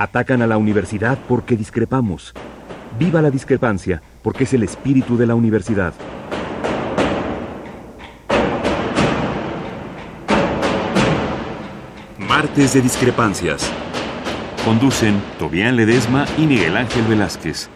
Atacan a la universidad porque discrepamos. Viva la discrepancia, porque es el espíritu de la universidad. Martes de Discrepancias. Conducen Tobián Ledesma y Miguel Ángel Velázquez.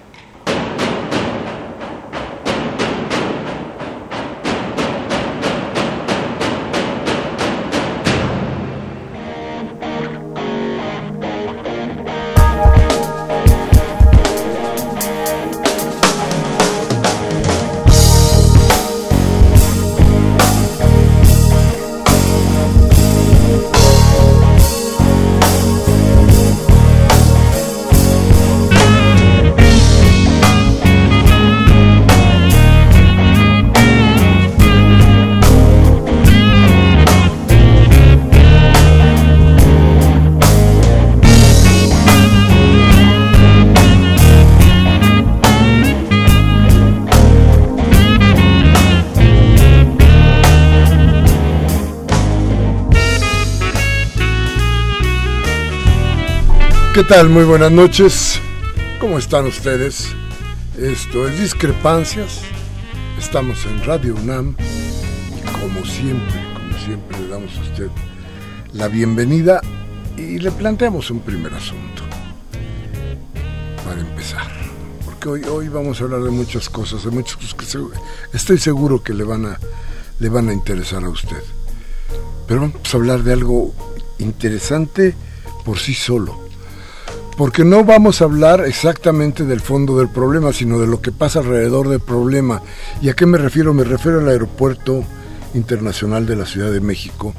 ¿Qué tal? Muy buenas noches. ¿Cómo están ustedes? Esto es Discrepancias. Estamos en Radio UNAM y como siempre, como siempre le damos a usted la bienvenida y le planteamos un primer asunto para empezar. Porque hoy, hoy vamos a hablar de muchas cosas, de muchas cosas que estoy seguro que le van, a, le van a interesar a usted. Pero vamos a hablar de algo interesante por sí solo porque no vamos a hablar exactamente del fondo del problema, sino de lo que pasa alrededor del problema. ¿Y a qué me refiero? Me refiero al aeropuerto internacional de la Ciudad de México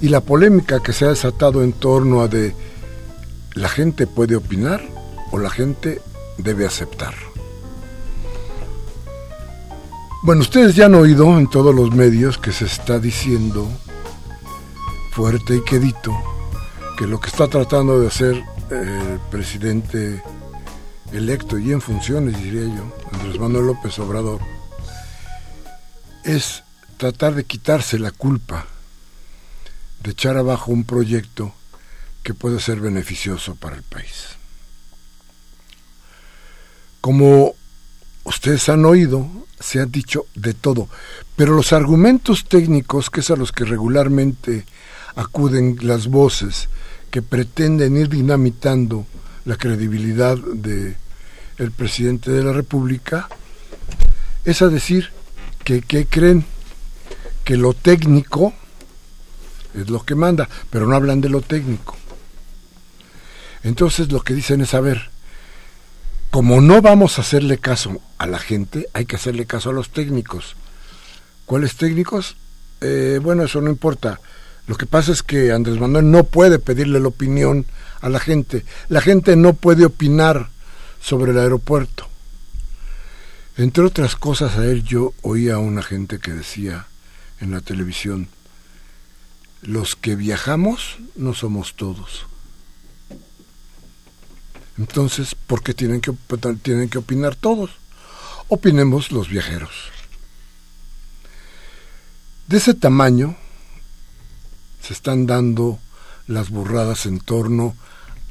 y la polémica que se ha desatado en torno a de la gente puede opinar o la gente debe aceptar. Bueno, ustedes ya han oído en todos los medios que se está diciendo fuerte y quedito que lo que está tratando de hacer el presidente electo y en funciones, diría yo, Andrés Manuel López Obrador, es tratar de quitarse la culpa de echar abajo un proyecto que puede ser beneficioso para el país. Como ustedes han oído, se ha dicho de todo, pero los argumentos técnicos, que es a los que regularmente acuden las voces que pretenden ir dinamitando la credibilidad de el presidente de la República, es a decir, que, que creen que lo técnico es lo que manda, pero no hablan de lo técnico. Entonces lo que dicen es, a ver, como no vamos a hacerle caso a la gente, hay que hacerle caso a los técnicos. ¿Cuáles técnicos? Eh, bueno, eso no importa. Lo que pasa es que Andrés Manuel no puede pedirle la opinión a la gente. La gente no puede opinar sobre el aeropuerto. Entre otras cosas, a él yo oía a una gente que decía en la televisión, los que viajamos no somos todos. Entonces, ¿por qué tienen que, tienen que opinar todos? Opinemos los viajeros. De ese tamaño, se están dando las burradas en torno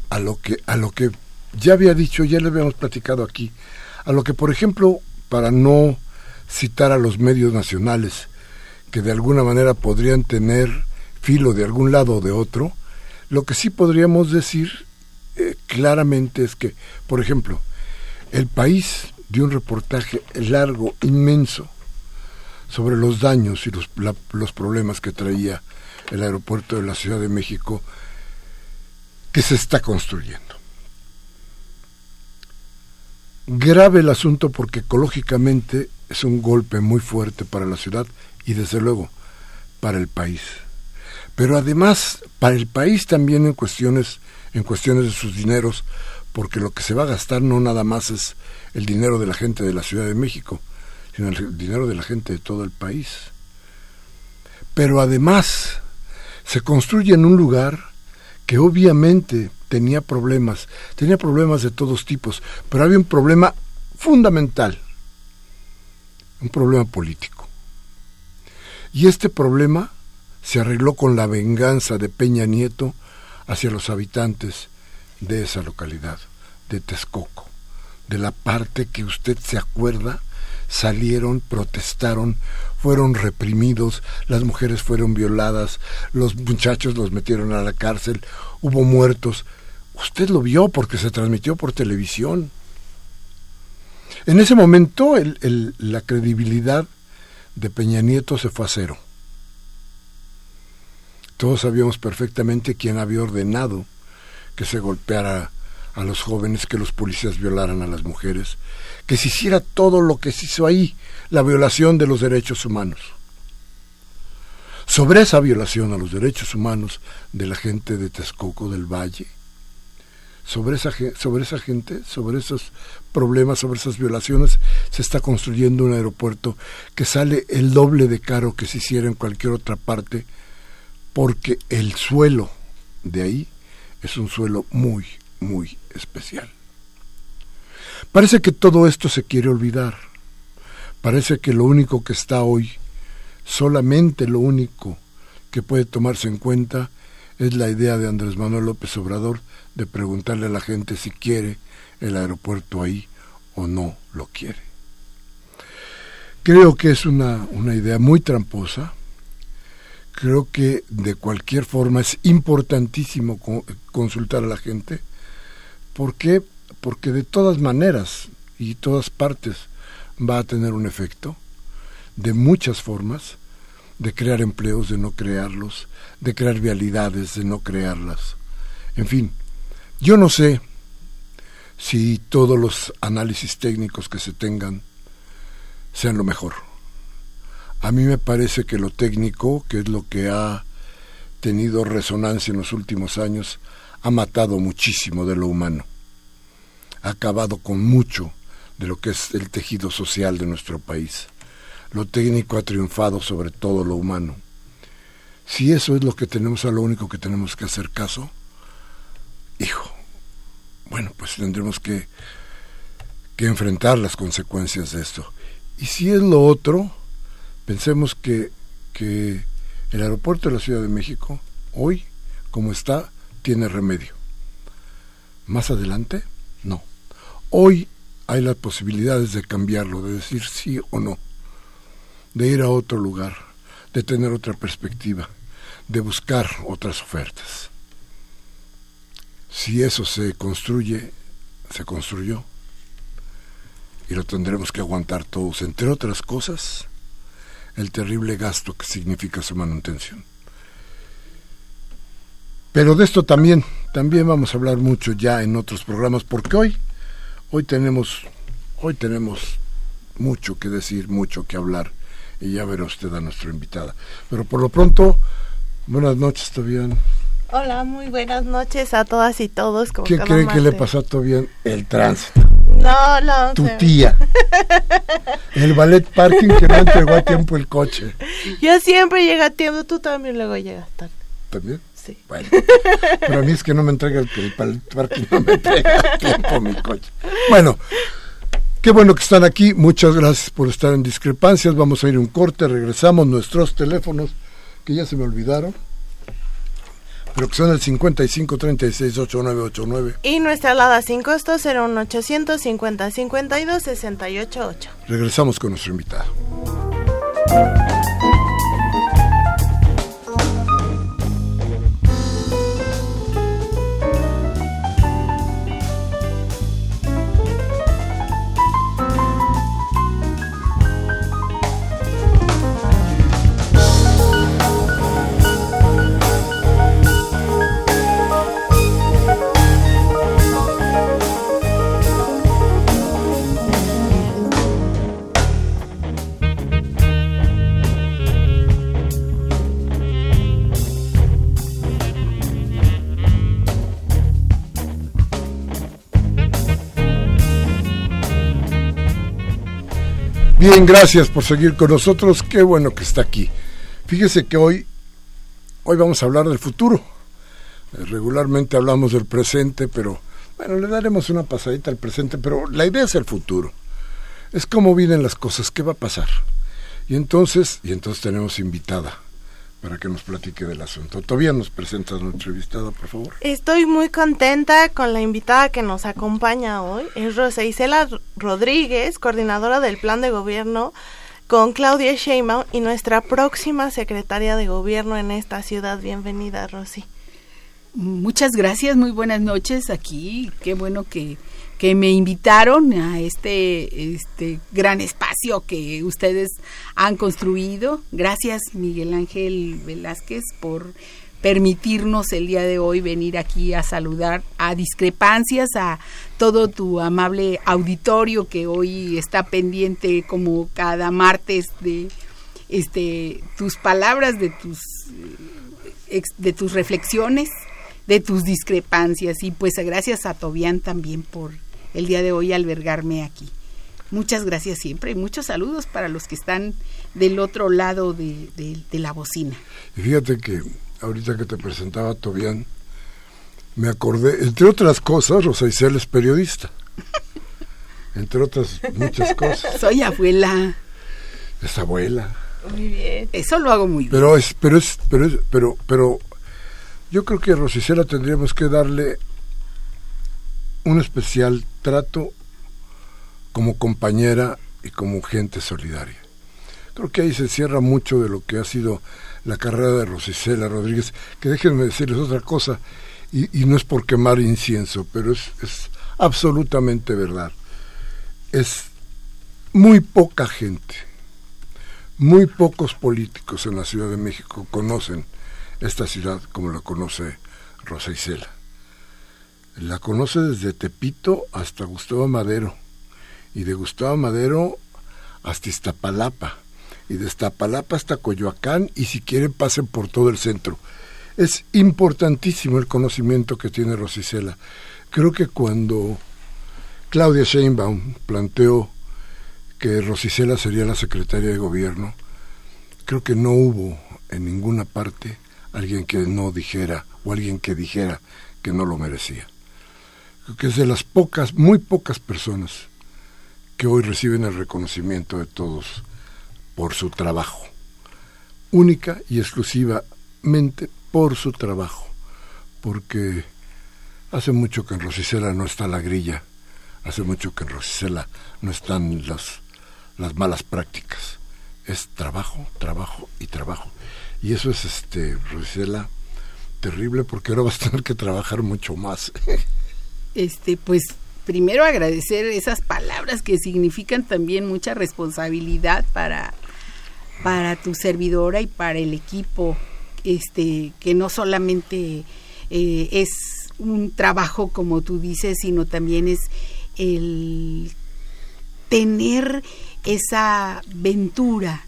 a lo que a lo que ya había dicho, ya le habíamos platicado aquí, a lo que por ejemplo, para no citar a los medios nacionales que de alguna manera podrían tener filo de algún lado o de otro, lo que sí podríamos decir eh, claramente es que, por ejemplo, el país dio un reportaje largo, inmenso, sobre los daños y los, los problemas que traía el aeropuerto de la Ciudad de México que se está construyendo. Grave el asunto porque ecológicamente es un golpe muy fuerte para la ciudad y desde luego para el país. pero además para el país también en cuestiones, en cuestiones de sus dineros, porque lo que se va a gastar no nada más es el dinero de la gente de la Ciudad de México, sino el dinero de la gente de todo el país. Pero además se construye en un lugar que obviamente tenía problemas, tenía problemas de todos tipos, pero había un problema fundamental, un problema político. Y este problema se arregló con la venganza de Peña Nieto hacia los habitantes de esa localidad, de Texcoco, de la parte que usted se acuerda, salieron, protestaron, fueron reprimidos, las mujeres fueron violadas, los muchachos los metieron a la cárcel, hubo muertos. Usted lo vio porque se transmitió por televisión. En ese momento la credibilidad de Peña Nieto se fue a cero. Todos sabíamos perfectamente quién había ordenado que se golpeara a los jóvenes, que los policías violaran a las mujeres, que se hiciera todo lo que se hizo ahí, la violación de los derechos humanos. Sobre esa violación a los derechos humanos de la gente de Texcoco del Valle, sobre esa, sobre esa gente, sobre esos problemas, sobre esas violaciones, se está construyendo un aeropuerto que sale el doble de caro que se hiciera en cualquier otra parte, porque el suelo de ahí es un suelo muy, muy especial. Parece que todo esto se quiere olvidar. Parece que lo único que está hoy, solamente lo único que puede tomarse en cuenta, es la idea de Andrés Manuel López Obrador de preguntarle a la gente si quiere el aeropuerto ahí o no lo quiere. Creo que es una, una idea muy tramposa. Creo que de cualquier forma es importantísimo consultar a la gente. ¿Por qué? Porque de todas maneras y todas partes va a tener un efecto de muchas formas, de crear empleos, de no crearlos, de crear vialidades, de no crearlas. En fin, yo no sé si todos los análisis técnicos que se tengan sean lo mejor. A mí me parece que lo técnico, que es lo que ha tenido resonancia en los últimos años, ha matado muchísimo de lo humano. Ha acabado con mucho de lo que es el tejido social de nuestro país. Lo técnico ha triunfado sobre todo lo humano. Si eso es lo que tenemos, a lo único que tenemos que hacer caso, hijo, bueno, pues tendremos que, que enfrentar las consecuencias de esto. Y si es lo otro, pensemos que, que el aeropuerto de la Ciudad de México, hoy, como está, tiene remedio. Más adelante, no. Hoy hay las posibilidades de cambiarlo, de decir sí o no, de ir a otro lugar, de tener otra perspectiva, de buscar otras ofertas. Si eso se construye, se construyó. Y lo tendremos que aguantar todos, entre otras cosas, el terrible gasto que significa su manutención. Pero de esto también, también vamos a hablar mucho ya en otros programas, porque hoy, hoy tenemos, hoy tenemos mucho que decir, mucho que hablar, y ya verá usted a nuestra invitada. Pero por lo pronto, buenas noches, Tobián. Hola, muy buenas noches a todas y todos. ¿Qué creen que le pasó a Tobián? El tránsito. No, no. Tu tía. El ballet parking que no entregó a tiempo el coche. Yo siempre llego a tiempo, tú también luego llegas tarde. ¿También? Sí. Bueno, pero a mí es que no me entrega el, el parking, no me entrega tiempo mi coche. Bueno, qué bueno que están aquí. Muchas gracias por estar en discrepancias. Vamos a ir un corte, regresamos nuestros teléfonos que ya se me olvidaron pero que son el 55 36 8989. Y nuestra alada sin costo 01850 52 688. Regresamos con nuestro invitado. Gracias por seguir con nosotros. Qué bueno que está aquí. Fíjese que hoy, hoy vamos a hablar del futuro. Eh, regularmente hablamos del presente, pero bueno, le daremos una pasadita al presente, pero la idea es el futuro. Es cómo vienen las cosas, qué va a pasar. Y entonces, y entonces tenemos invitada para que nos platique del asunto. Todavía nos presenta nuestra entrevistada, por favor. Estoy muy contenta con la invitada que nos acompaña hoy. Es Rosa Isela Rodríguez, coordinadora del Plan de Gobierno con Claudia Sheinbaum y nuestra próxima secretaria de Gobierno en esta ciudad. Bienvenida, Rosy. Muchas gracias, muy buenas noches aquí. Qué bueno que que me invitaron a este, este gran espacio que ustedes han construido. Gracias Miguel Ángel Velázquez por permitirnos el día de hoy venir aquí a saludar a discrepancias a todo tu amable auditorio que hoy está pendiente como cada martes de este tus palabras de tus de tus reflexiones de tus discrepancias y pues gracias a Tobián también por el día de hoy albergarme aquí. Muchas gracias siempre y muchos saludos para los que están del otro lado de, la bocina. Y fíjate que ahorita que te presentaba Tobián, me acordé, entre otras cosas, Rosa Isel es periodista. entre otras muchas cosas. Soy abuela. Es abuela. Muy bien. Eso lo hago muy bien. Pero es, pero es, pero es, pero, pero yo creo que a Rosicela tendríamos que darle un especial trato como compañera y como gente solidaria. Creo que ahí se cierra mucho de lo que ha sido la carrera de Rosicela Rodríguez, que déjenme decirles otra cosa, y, no es por quemar incienso, pero es, absolutamente verdad. Es muy poca gente, muy pocos políticos en la Ciudad de México conocen esta ciudad como la conoce Rosa. La conoce desde Tepito hasta Gustavo Madero y de Gustavo Madero hasta Iztapalapa y de Iztapalapa hasta Coyoacán y si quieren pasen por todo el centro. Es importantísimo el conocimiento que tiene Rosicela. Creo que cuando Claudia Sheinbaum planteó que Rosicela sería la secretaria de gobierno, creo que no hubo en ninguna parte alguien que no dijera o alguien que dijera que no lo merecía que es de las pocas, muy pocas personas que hoy reciben el reconocimiento de todos por su trabajo, única y exclusivamente por su trabajo, porque hace mucho que en Rosicela no está la grilla, hace mucho que en Rosicela no están las, las malas prácticas, es trabajo, trabajo y trabajo. Y eso es, este, Rosicela, terrible porque ahora vas a tener que trabajar mucho más. este, pues primero agradecer esas palabras que significan también mucha responsabilidad para, para tu servidora y para el equipo, este, que no solamente eh, es un trabajo como tú dices, sino también es el tener esa ventura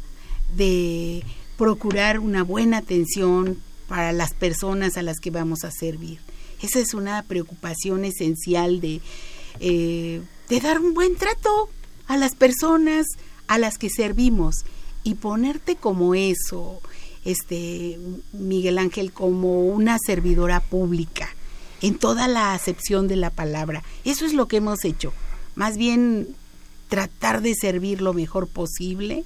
de procurar una buena atención para las personas a las que vamos a servir. Esa es una preocupación esencial de, eh, de dar un buen trato a las personas a las que servimos y ponerte como eso, este Miguel Ángel, como una servidora pública, en toda la acepción de la palabra. Eso es lo que hemos hecho. Más bien tratar de servir lo mejor posible,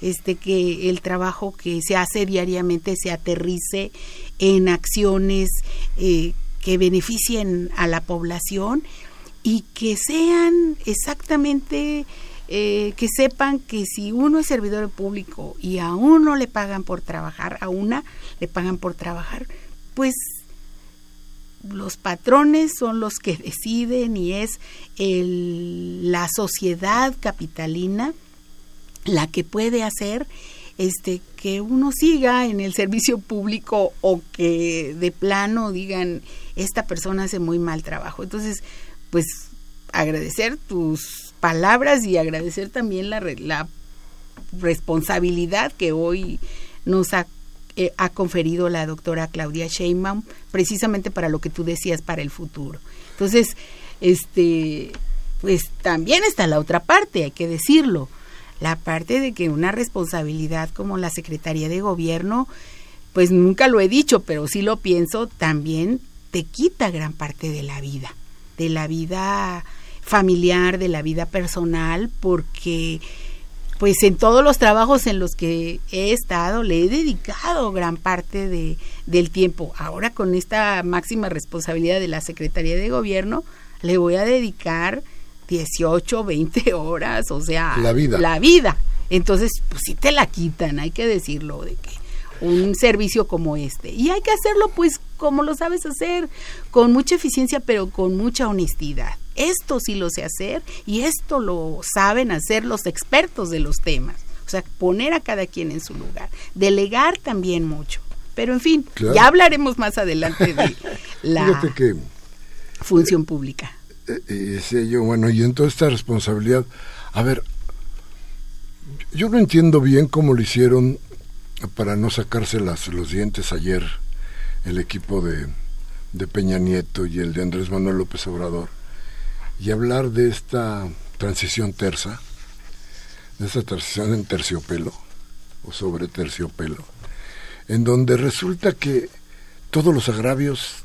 este que el trabajo que se hace diariamente se aterrice en acciones eh, que beneficien a la población y que sean exactamente, eh, que sepan que si uno es servidor público y a uno le pagan por trabajar, a una le pagan por trabajar, pues los patrones son los que deciden y es el, la sociedad capitalina la que puede hacer este que uno siga en el servicio público o que de plano digan esta persona hace muy mal trabajo. Entonces, pues agradecer tus palabras y agradecer también la, la responsabilidad que hoy nos ha, eh, ha, conferido la doctora Claudia Sheinbaum precisamente para lo que tú decías para el futuro. Entonces, este, pues también está la otra parte, hay que decirlo la parte de que una responsabilidad como la Secretaría de Gobierno, pues nunca lo he dicho, pero sí lo pienso, también te quita gran parte de la vida, de la vida familiar, de la vida personal, porque pues en todos los trabajos en los que he estado le he dedicado gran parte de, del tiempo. Ahora con esta máxima responsabilidad de la Secretaría de Gobierno, le voy a dedicar 18, 20 horas, o sea, la vida. La vida. Entonces, pues sí te la quitan, hay que decirlo, de que un servicio como este. Y hay que hacerlo pues como lo sabes hacer, con mucha eficiencia, pero con mucha honestidad. Esto sí lo sé hacer y esto lo saben hacer los expertos de los temas. O sea, poner a cada quien en su lugar. Delegar también mucho. Pero en fin, ya hablaremos más adelante de la función pública. Eh, eh yo, bueno, y en toda esta responsabilidad, a ver, yo no entiendo bien cómo lo hicieron para no sacarse las, los dientes ayer el equipo de, de Peña Nieto y el de Andrés Manuel López Obrador y hablar de esta transición terza, de esta transición en terciopelo o sobre terciopelo, en donde resulta que todos los agravios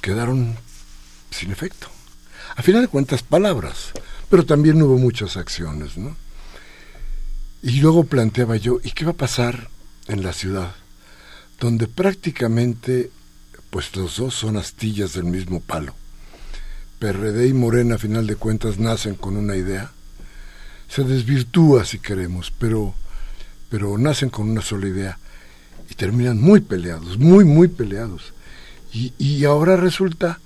quedaron sin efecto. A final de cuentas, palabras, pero también hubo muchas acciones, ¿no? Y luego planteaba yo, ¿y qué va a pasar en la ciudad? Donde prácticamente, pues los dos son astillas del mismo palo. PRD y Morena, a final de cuentas, nacen con una idea. Se desvirtúa si queremos, pero, pero nacen con una sola idea y terminan muy peleados, muy, muy peleados. Y, y ahora resulta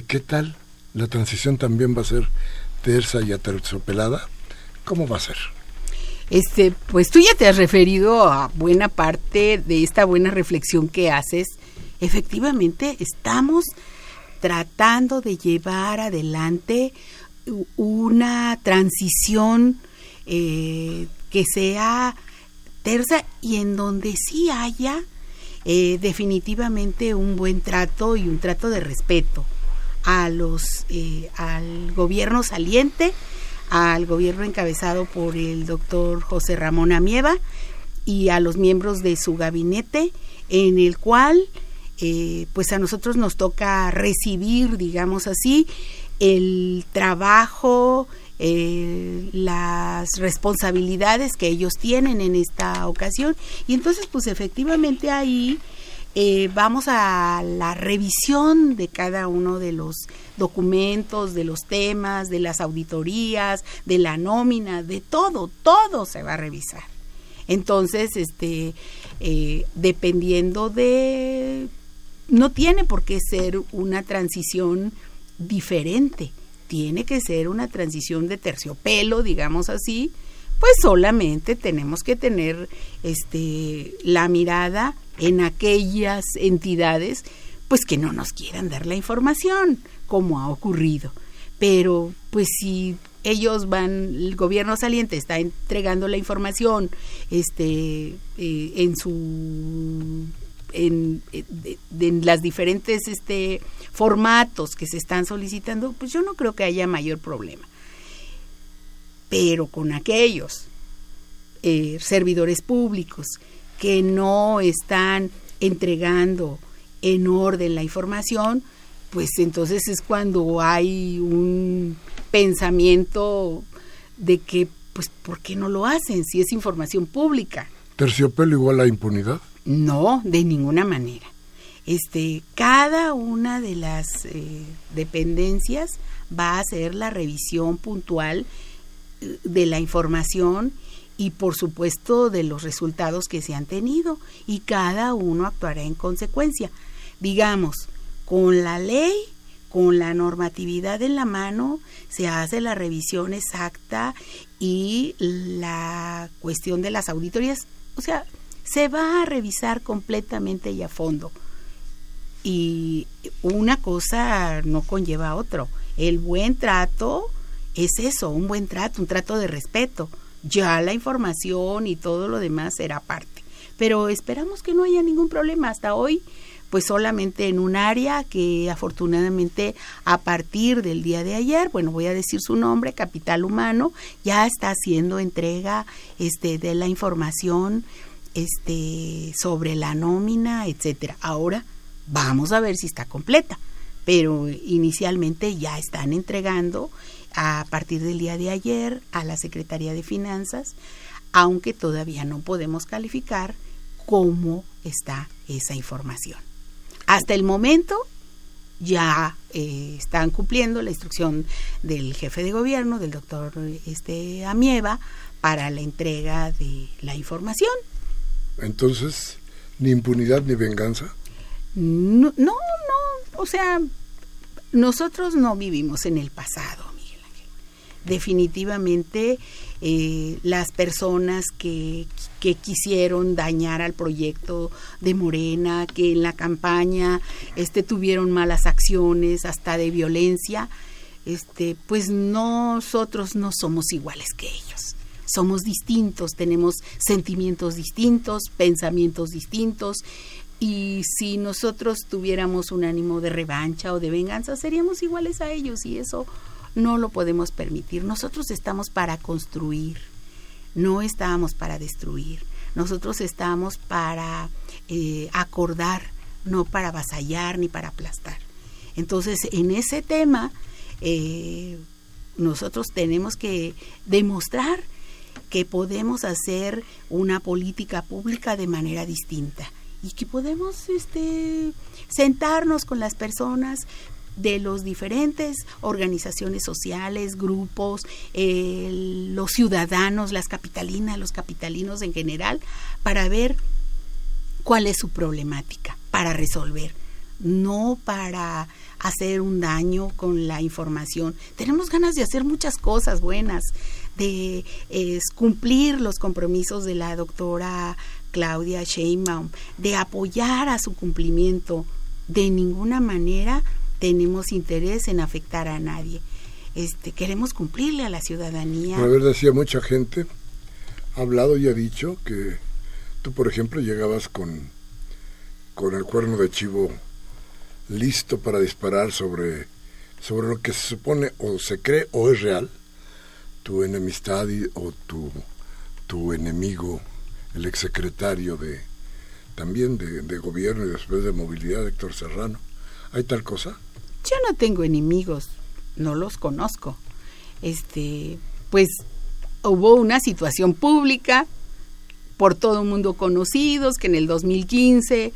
qué tal la transición también va a ser tersa y aterciopelada. ¿Cómo va a ser? Este, pues tú ya te has referido a buena parte de esta buena reflexión que haces. Efectivamente, estamos tratando de llevar adelante una transición eh, que sea tersa y en donde sí haya eh, definitivamente un buen trato y un trato de respeto a los eh, al gobierno saliente al gobierno encabezado por el doctor José Ramón Amieva y a los miembros de su gabinete, en el cual eh, pues a nosotros nos toca recibir, digamos así, el trabajo, eh, las responsabilidades que ellos tienen en esta ocasión. Y entonces, pues efectivamente ahí eh, vamos a la revisión de cada uno de los documentos, de los temas, de las auditorías, de la nómina, de todo, todo se va a revisar. Entonces, este, eh, dependiendo de, no tiene por qué ser una transición diferente, tiene que ser una transición de terciopelo, digamos así, pues solamente tenemos que tener este la mirada en aquellas entidades pues que no nos quieran dar la información, como ha ocurrido. Pero pues si ellos van, el gobierno saliente está entregando la información este, eh, en su en, en, las diferentes este, formatos que se están solicitando, pues yo no creo que haya mayor problema. Pero con aquellos eh, servidores públicos que no están entregando en orden la información, pues entonces es cuando hay un pensamiento de que, pues, ¿por qué no lo hacen si es información pública? ¿Terciopelo igual a impunidad? No, de ninguna manera. Este, cada una de las eh, dependencias va a hacer la revisión puntual eh, de la información y por supuesto de los resultados que se han tenido y cada uno actuará en consecuencia. Digamos, con la ley, con la normatividad en la mano, se hace la revisión exacta y la cuestión de las auditorías, o sea, se va a revisar completamente y a fondo. Y una cosa no conlleva a otro. El buen trato es eso, un buen trato, un trato de respeto ya la información y todo lo demás será parte. Pero esperamos que no haya ningún problema. Hasta hoy, pues solamente en un área que afortunadamente a partir del día de ayer, bueno, voy a decir su nombre, Capital Humano, ya está haciendo entrega este de la información este sobre la nómina, etcétera. Ahora vamos a ver si está completa, pero inicialmente ya están entregando a partir del día de ayer a la Secretaría de Finanzas, aunque todavía no podemos calificar cómo está esa información. Hasta el momento ya eh, están cumpliendo la instrucción del jefe de gobierno, del doctor este, Amieva, para la entrega de la información. Entonces, ni impunidad ni venganza. No, no, no, o sea, nosotros no vivimos en el pasado. Definitivamente eh, las personas que, que, quisieron dañar al proyecto de Morena, que en la campaña este, tuvieron malas acciones, hasta de violencia, este, pues nosotros no somos iguales que ellos. Somos distintos, tenemos sentimientos distintos, pensamientos distintos, y si nosotros tuviéramos un ánimo de revancha o de venganza, seríamos iguales a ellos y eso no lo podemos permitir. Nosotros estamos para construir, no estamos para destruir. Nosotros estamos para eh, acordar, no para avasallar ni para aplastar. Entonces, en ese tema, eh, nosotros tenemos que demostrar que podemos hacer una política pública de manera distinta y que podemos este, sentarnos con las personas de los diferentes organizaciones sociales, grupos, los ciudadanos, las capitalinas, los capitalinos en general, para ver cuál es su problemática, para resolver, no para hacer un daño con la información. Tenemos ganas de hacer muchas cosas buenas, de cumplir los compromisos de la doctora Claudia Sheinbaum, de apoyar a su cumplimiento. De ninguna manera tenemos interés en afectar a nadie. Este, queremos cumplirle a la ciudadanía. A ver, decía mucha gente, ha hablado y ha dicho que tú, por ejemplo, llegabas con, con el cuerno de chivo listo para disparar sobre, sobre lo que se supone o se cree o es real, tu enemistad o tu, tu enemigo el exsecretario de también de, gobierno y después de movilidad, Héctor Serrano. ¿Hay tal cosa? Yo no tengo enemigos, no los conozco. Este, pues hubo una situación pública por todo el mundo conocidos que en el 2015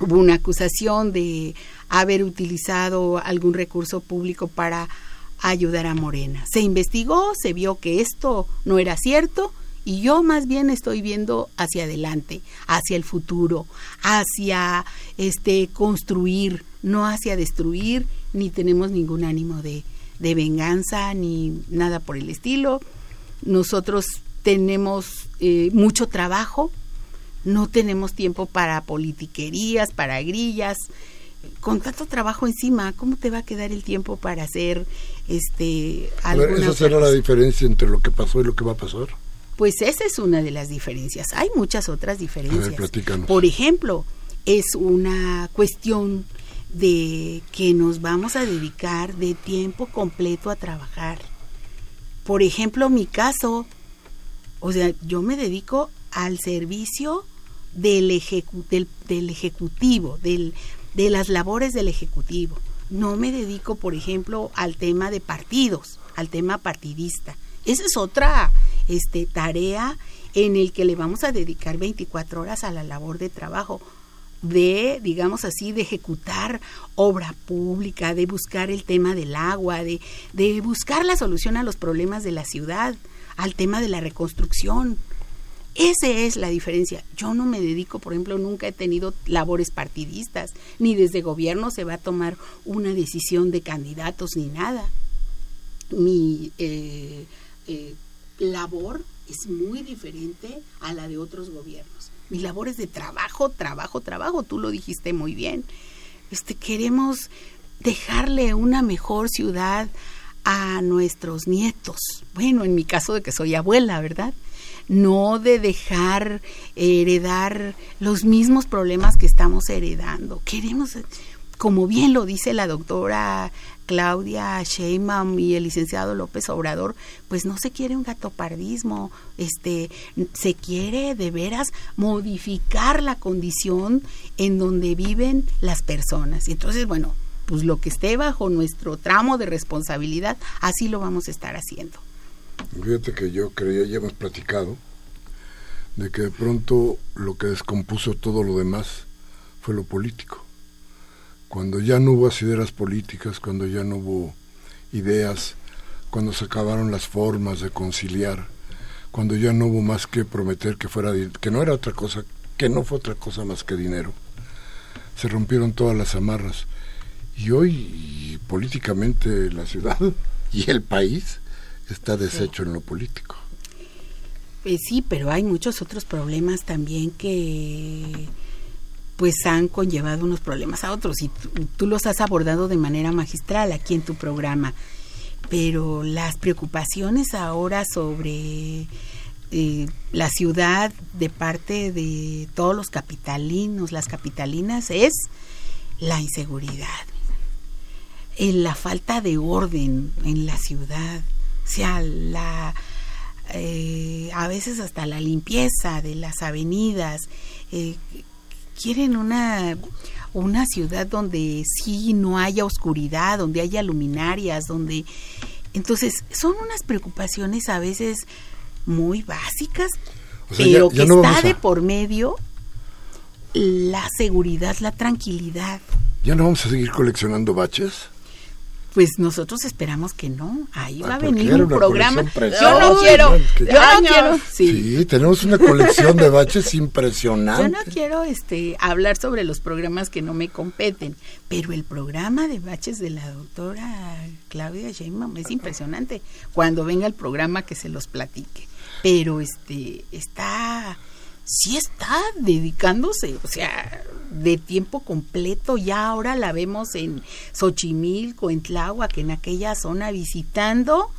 hubo una acusación de haber utilizado algún recurso público para ayudar a Morena. Se investigó, se vio que esto no era cierto y yo más bien estoy viendo hacia adelante, hacia el futuro, hacia este construir, no hacia destruir, ni tenemos ningún ánimo de, de venganza ni nada por el estilo. Nosotros tenemos eh, mucho trabajo, no tenemos tiempo para politiquerías, para grillas. Con tanto trabajo encima, ¿cómo te va a quedar el tiempo para hacer este alguna ¿Esa será la diferencia entre lo que pasó y lo que va a pasar? Pues esa es una de las diferencias. Hay muchas otras diferencias. Por ejemplo, es una cuestión de que nos vamos a dedicar de tiempo completo a trabajar. Por ejemplo, mi caso, o sea, yo me dedico al servicio del, del, ejecutivo, del, de las labores del ejecutivo. No me dedico, por ejemplo, al tema de partidos, al tema partidista. Esa es otra este, tarea en el que le vamos a dedicar 24 horas a la labor de trabajo de, digamos así, de ejecutar obra pública, de buscar el tema del agua, de, de buscar la solución a los problemas de la ciudad, al tema de la reconstrucción. Esa es la diferencia. Yo no me dedico, por ejemplo, nunca he tenido labores partidistas, ni desde gobierno se va a tomar una decisión de candidatos ni nada. Mi eh, eh, labor es muy diferente a la de otros gobiernos. Mi labor es de trabajo, trabajo, trabajo, tú lo dijiste muy bien. Este, queremos dejarle una mejor ciudad a nuestros nietos. Bueno, en mi caso de que soy abuela, ¿verdad? No de dejar heredar los mismos problemas que estamos heredando. Queremos, como bien lo dice la doctora Claudia Sheinbaum y el licenciado López Obrador, pues no se quiere un gatopardismo, este, se quiere de veras modificar la condición en donde viven las personas. Y entonces, bueno, pues lo que esté bajo nuestro tramo de responsabilidad, así lo vamos a estar haciendo. Fíjate que yo creía, ya hemos platicado, de que de pronto lo que descompuso todo lo demás fue lo político. Cuando ya no hubo asideras políticas, cuando ya no hubo ideas, cuando se acabaron las formas de conciliar, cuando ya no hubo más que prometer que fuera que no era otra cosa, que no fue otra cosa más que dinero. Se rompieron todas las amarras y hoy políticamente la ciudad y el país está deshecho en lo político. Pues sí, pero hay muchos otros problemas también que pues han conllevado unos problemas a otros y tú, los has abordado de manera magistral aquí en tu programa. Pero las preocupaciones ahora sobre eh, la ciudad de parte de todos los capitalinos, las capitalinas, es la inseguridad la falta de orden en la ciudad, o sea, la, eh, a veces hasta la limpieza de las avenidas. Eh, quieren una, una ciudad donde sí no haya oscuridad, donde haya luminarias, donde... Entonces, son unas preocupaciones a veces muy básicas, pero que está de por medio la seguridad, la tranquilidad. ¿Ya no vamos a seguir coleccionando baches? Pues nosotros esperamos que no. Ahí va a venir un programa. Yo no quiero. Yo no quiero. Sí. tenemos una colección de baches impresionante. Yo no quiero este hablar sobre los programas que no me competen, pero el programa de baches de la doctora Claudia Sheinbaum es impresionante. Cuando venga el programa que se los platique. Pero este está sí está dedicándose, o sea, de tiempo completo. Ya ahora la vemos en Xochimilco, en Tláhuac, en aquella zona visitando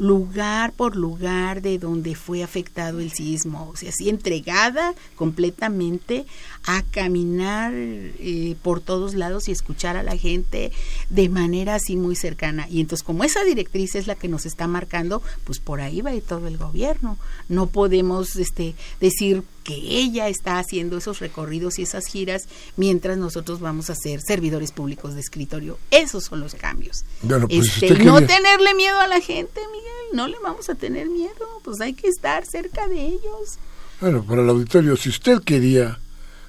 lugar por lugar de donde fue afectado el sismo, o sea, así entregada completamente a caminar eh, por todos lados y escuchar a la gente de manera así muy cercana. Y entonces, como esa directriz es la que nos está marcando, pues por ahí va todo el gobierno. No podemos este, decir que ella está haciendo esos recorridos y esas giras mientras nosotros vamos a ser servidores públicos de escritorio. Esos son los cambios. Pues, este, no tenerle miedo a la gente, Miguel, no le vamos a tener miedo, pues hay que estar cerca de ellos. Bueno, para el auditorio, si usted quería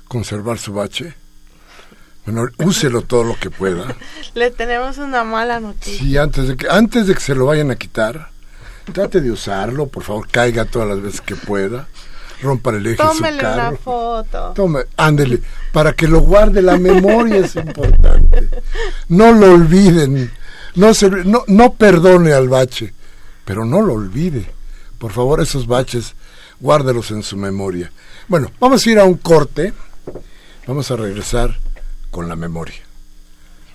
conservar su bache, bueno, úselo todo lo que pueda. Le tenemos una mala noticia. Sí, antes de que, antes de que se lo vayan a quitar, trate de usarlo, por favor, caiga todas las veces que pueda rompa el eje Tómele su carro. una foto. Tome, ándele, para que lo guarde la memoria es importante. No lo olviden. No, se, no, no perdone al bache, pero no lo olvide. Por favor, esos baches, guárdelos en su memoria. Bueno, vamos a ir a un corte. Vamos a regresar con la memoria.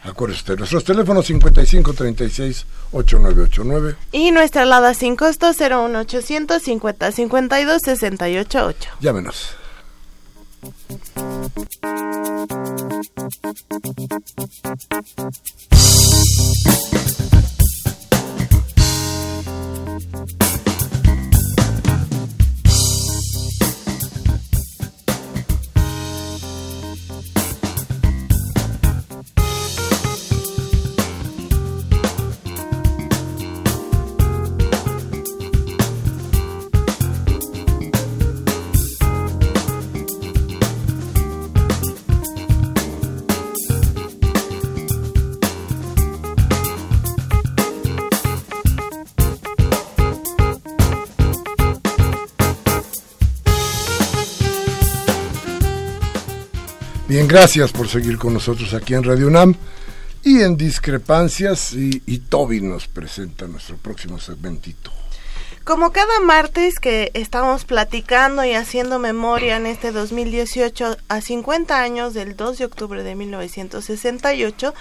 Acuérdese usted, nuestros teléfonos 5536-8989. Y nuestra alada sin costo 01800 50 52 688. Llámenos. Bien, gracias por seguir con nosotros aquí en Radio UNAM y en Discrepancias y, y Toby nos presenta nuestro próximo segmentito. Como cada martes que estamos platicando y haciendo memoria en este 2018 a 50 años del 2 de octubre de 1968,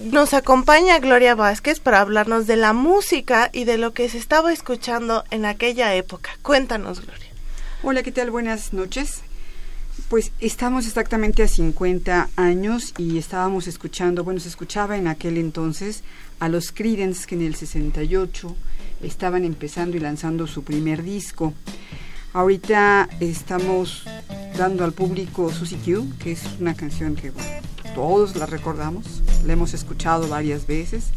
nos acompaña Gloria Vázquez para hablarnos de la música y de lo que se estaba escuchando en aquella época. Cuéntanos, Gloria. Hola, ¿qué tal? Buenas noches. Pues estamos exactamente a 50 años y estábamos escuchando, bueno, se escuchaba en aquel entonces a los Creedence que en el 68 estaban empezando y lanzando su primer disco. Ahorita estamos dando al público Susie Q, que es una canción que todos la recordamos, la hemos escuchado varias veces.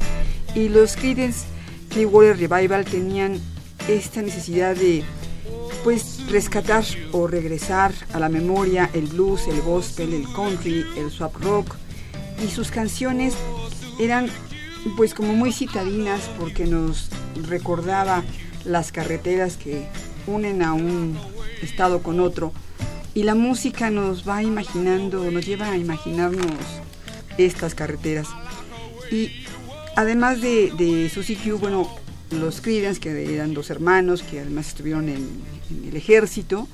Y los Creedence Clearwater Revival tenían esta necesidad de pues rescatar o regresar a la memoria el blues, el gospel, el country, el swap rock y sus canciones eran pues como muy citadinas porque nos recordaba las carreteras que unen a un estado con otro y la música nos va imaginando, nos lleva a imaginarnos estas carreteras. Y además de, de Susie Q, bueno, los Creedence, que eran dos hermanos, que además estuvieron en, en, el ejército,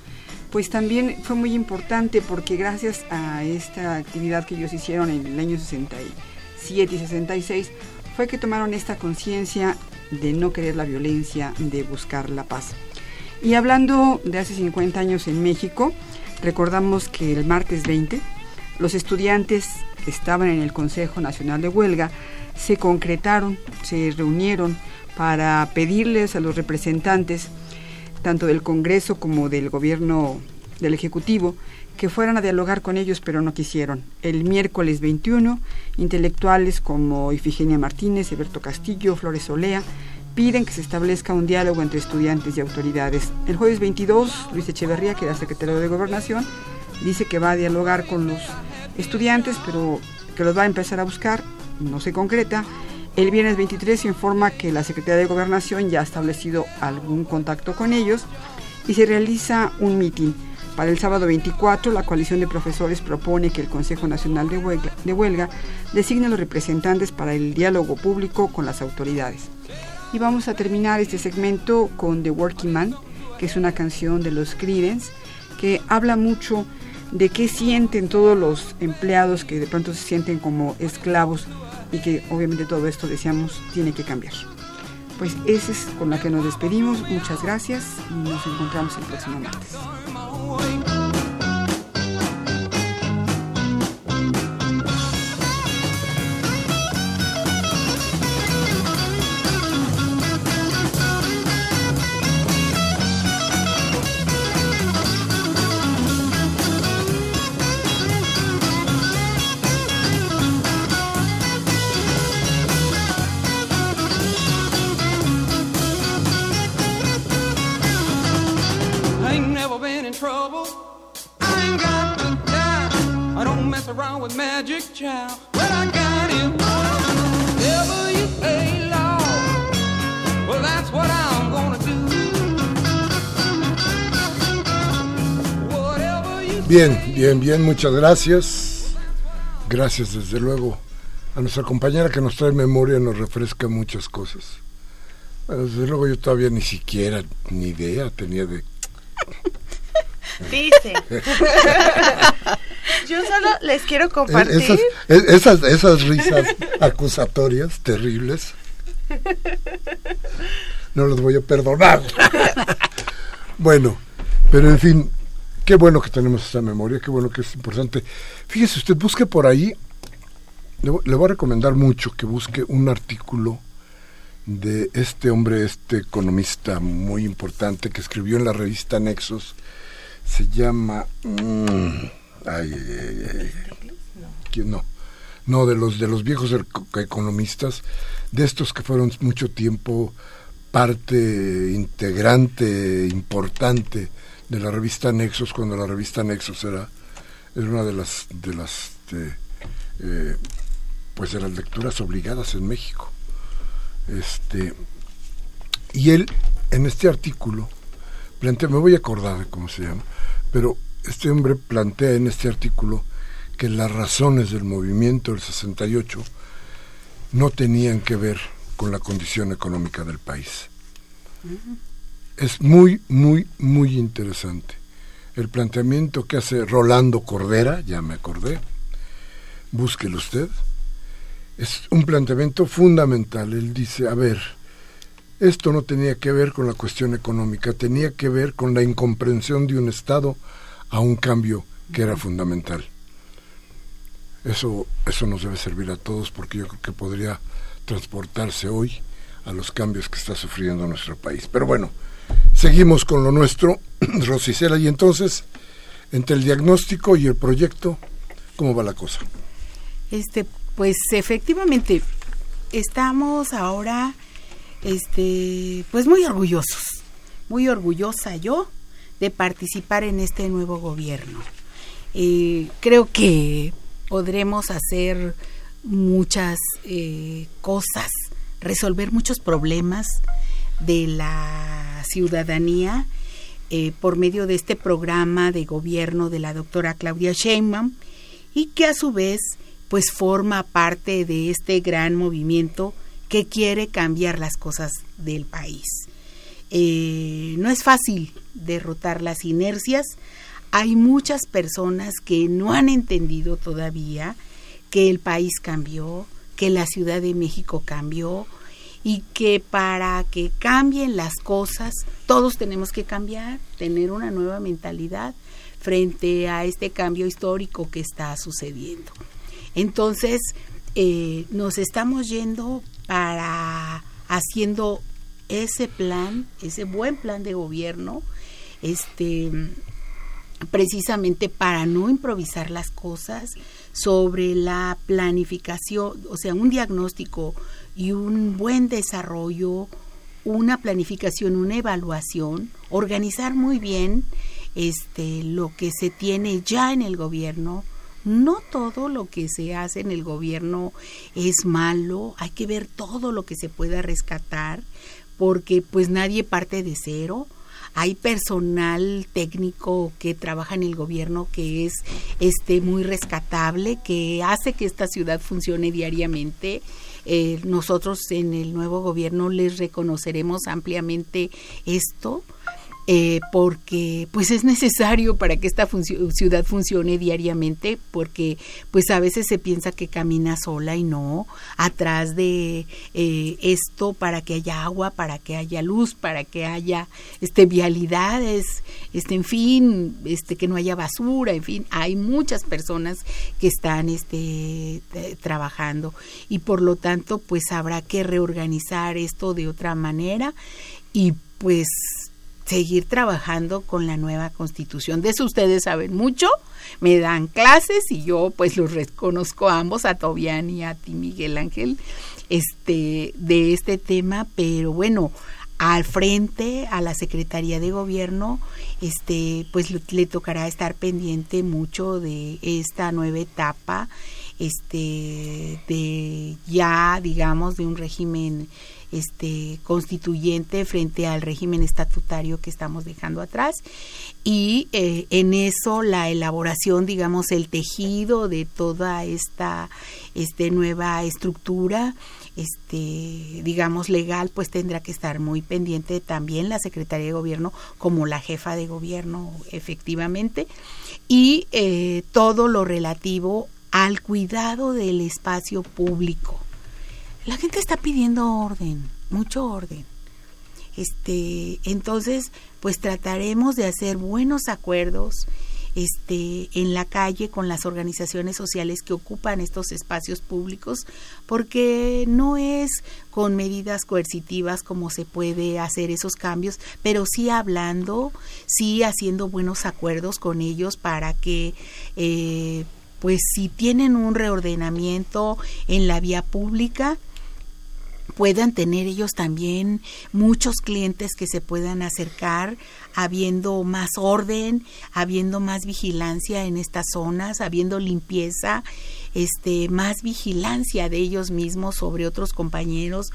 pues también fue muy importante porque gracias a esta actividad que ellos hicieron en el año 67 y 66, fue que tomaron esta conciencia de no querer la violencia, de buscar la paz. Y hablando de hace 50 años en México, recordamos que el martes 20, los estudiantes que estaban en el Consejo Nacional de Huelga se concretaron, se reunieron para pedirles a los representantes, tanto del Congreso como del gobierno del Ejecutivo, que fueran a dialogar con ellos, pero no quisieron. El miércoles 21, intelectuales como Ifigenia Martínez, Eberto Castillo, Flores Olea, piden que se establezca un diálogo entre estudiantes y autoridades. El jueves 22, Luis Echeverría, que era secretario de Gobernación, dice que va a dialogar con los estudiantes, pero que los va a empezar a buscar, no se concreta. El viernes 23 se informa que la Secretaría de Gobernación ya ha establecido algún contacto con ellos y se realiza un mitin. Para el sábado 24, la coalición de profesores propone que el Consejo Nacional de Huelga, de Huelga designe a los representantes para el diálogo público con las autoridades. Y vamos a terminar este segmento con The Working Man, que es una canción de los Creedence, que habla mucho de qué sienten todos los empleados que de pronto se sienten como esclavos y que obviamente todo esto, decíamos, tiene que cambiar. Pues esa es con la que nos despedimos. Muchas gracias y nos encontramos el próximo martes. Around with magic child. Well, I got him. Bien, bien, bien, muchas gracias. Gracias desde luego a nuestra compañera que nos trae memoria y nos refresca muchas cosas. Desde luego yo todavía ni siquiera, ni idea tenía de... Dice. Yo solo les quiero compartir. Esas, esas, esas risas acusatorias terribles. No los voy a perdonar. Bueno, pero en fin, qué bueno que tenemos esa memoria, qué bueno que es importante. Fíjese usted, busque por ahí, le, le voy a recomendar mucho que busque un artículo de este hombre, este economista muy importante que escribió en la revista Nexos, se llama... Mmm, ay, ay, ay, ¿Quién no? No, de los, de los viejos economistas, de estos que fueron mucho tiempo parte integrante, importante de la revista Nexos, cuando la revista Nexos era, era una de las, de las de, eh, pues de las lecturas obligadas en México. Este, y él, en este artículo, plantea, me voy a acordar de cómo se llama, pero este hombre plantea en este artículo que las razones del movimiento del 68 no tenían que ver con la condición económica del país. es muy, muy, muy interesante. El planteamiento que hace Rolando Cordera, ya me acordé, búsquelo usted, es un planteamiento fundamental. Él dice, a ver, esto no tenía que ver con la cuestión económica, tenía que ver con la incomprensión de un Estado a un cambio que era fundamental. Eso, eso nos debe servir a todos porque yo creo que podría transportarse hoy a los cambios que está sufriendo nuestro país. Pero bueno, seguimos con lo nuestro, Rosicela, y entonces, entre el diagnóstico y el proyecto, ¿cómo va la cosa? Este, pues efectivamente, estamos ahora, este, pues muy orgullosos, muy orgullosa yo de participar en este nuevo gobierno. Eh, creo que podremos hacer muchas eh, cosas, resolver muchos problemas de la ciudadanía eh, por medio de este programa de gobierno de la doctora Claudia Sheinbaum y que a su vez pues forma parte de este gran movimiento que quiere cambiar las cosas del país. Eh, no es fácil derrotar las inercias, hay muchas personas que no han entendido todavía que el país cambió, que la Ciudad de México cambió y que para que cambien las cosas todos tenemos que cambiar, tener una nueva mentalidad frente a este cambio histórico que está sucediendo. Entonces, eh, nos estamos yendo para haciendo ese plan, ese buen plan de gobierno, este precisamente para no improvisar las cosas, sobre la planificación, o sea, un diagnóstico y un buen desarrollo, una planificación, una evaluación, organizar muy bien este lo que se tiene ya en el gobierno. No todo lo que se hace en el gobierno es malo, hay que ver todo lo que se pueda rescatar, porque pues nadie parte de cero hay personal técnico que trabaja en el gobierno que es este muy rescatable, que hace que esta ciudad funcione diariamente. Eh, nosotros en el nuevo gobierno les reconoceremos ampliamente esto eh, porque pues es necesario para que esta ciudad funcione diariamente porque pues a veces se piensa que camina sola y no atrás de eh, esto para que haya agua para que haya luz para que haya este vialidades este en fin este que no haya basura en fin hay muchas personas que están este trabajando. Y por lo tanto pues habrá que reorganizar esto de otra manera y pues seguir trabajando con la nueva constitución. De eso ustedes saben mucho, me dan clases y yo pues los reconozco a ambos, a Tobián y a ti Miguel Ángel, este, de este tema, pero bueno, al frente a la Secretaría de Gobierno, este, pues le tocará estar pendiente mucho de esta nueva etapa, este, de ya, digamos, de un régimen este constituyente frente al régimen estatutario que estamos dejando atrás. Y eh, en eso la elaboración digamos el tejido de toda esta este nueva estructura este digamos legal pues tendrá que estar muy pendiente también la secretaria de gobierno como la jefa de gobierno efectivamente. Y eh, todo lo relativo al cuidado del espacio público la gente está pidiendo orden, mucho orden. Este, entonces, pues trataremos de hacer buenos acuerdos este, en la calle con las organizaciones sociales que ocupan estos espacios públicos, porque no es con medidas coercitivas como se puede hacer esos cambios, pero sí hablando, sí haciendo buenos acuerdos con ellos para que eh, pues si tienen un reordenamiento en la vía pública, puedan tener ellos también muchos clientes que se puedan acercar, habiendo más orden, habiendo más vigilancia en estas zonas, habiendo limpieza, este, más vigilancia de ellos mismos sobre otros compañeros,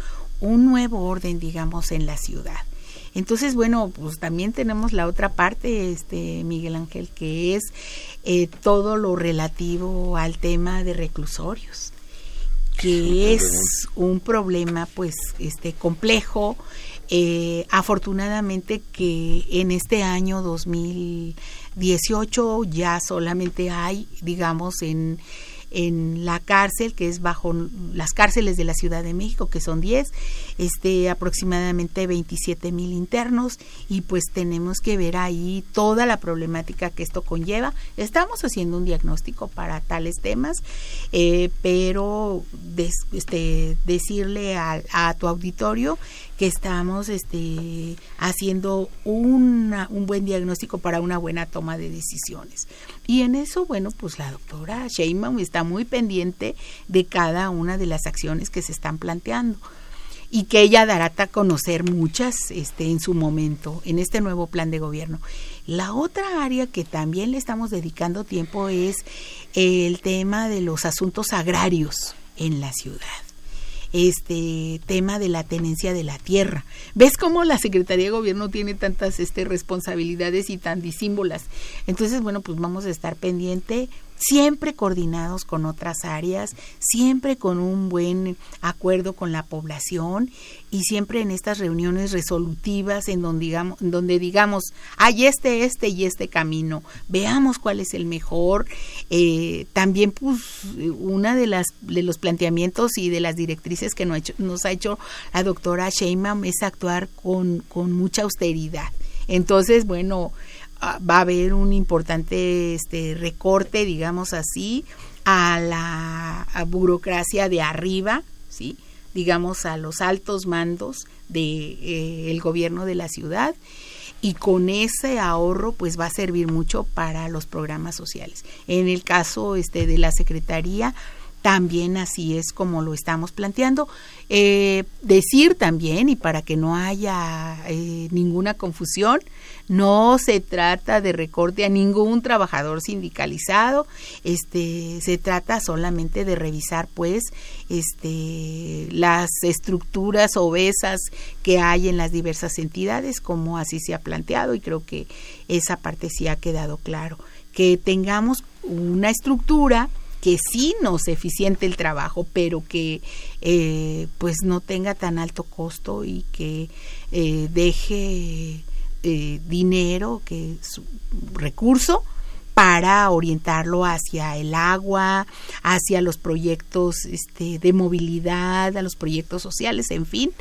un nuevo orden, digamos, en la ciudad. Entonces, bueno, pues también tenemos la otra parte, este Miguel Ángel, que es eh, todo lo relativo al tema de reclusorios que es un problema. pues este complejo. Eh, afortunadamente que en este año 2018 ya solamente hay digamos en en la cárcel, que es bajo las cárceles de la Ciudad de México, que son 10, este, aproximadamente 27 mil internos, y pues tenemos que ver ahí toda la problemática que esto conlleva. Estamos haciendo un diagnóstico para tales temas, eh, pero este, decirle a, a tu auditorio que estamos este, haciendo una, un buen diagnóstico para una buena toma de decisiones. Y en eso, bueno, pues la doctora Sheinbaum está muy pendiente de cada una de las acciones que se están planteando y que ella dará a conocer muchas este, en su momento, en este nuevo plan de gobierno. La otra área que también le estamos dedicando tiempo es el tema de los asuntos agrarios en la ciudad este tema de la tenencia de la tierra. ¿Ves cómo la Secretaría de Gobierno tiene tantas este, responsabilidades y tan disímbolas? Entonces, bueno, pues vamos a estar pendiente siempre coordinados con otras áreas, siempre con un buen acuerdo con la población y siempre en estas reuniones resolutivas en donde digamos, donde digamos hay este, este y este camino, veamos cuál es el mejor. Eh, también pues una de las de los planteamientos y de las directrices que nos ha hecho, nos ha hecho la doctora Sheinbaum es actuar con, con mucha austeridad. Entonces, bueno, va a haber un importante este, recorte, digamos así, a la burocracia de arriba, ¿sí? digamos a los altos mandos del de, eh, gobierno de la ciudad y con ese ahorro pues va a servir mucho para los programas sociales. En el caso este de la Secretaría también así es como lo estamos planteando. Eh, decir también, y para que no haya eh, ninguna confusión, no se trata de recorte a ningún trabajador sindicalizado, este, se trata solamente de revisar pues este, las estructuras obesas que hay en las diversas entidades, como así se ha planteado, y creo que esa parte sí ha quedado claro, que tengamos una estructura que sí nos eficiente el trabajo, pero que eh, pues no tenga tan alto costo y que eh, deje eh, dinero, que es recurso para orientarlo hacia el agua, hacia los proyectos este, de movilidad, a los proyectos sociales, en fin,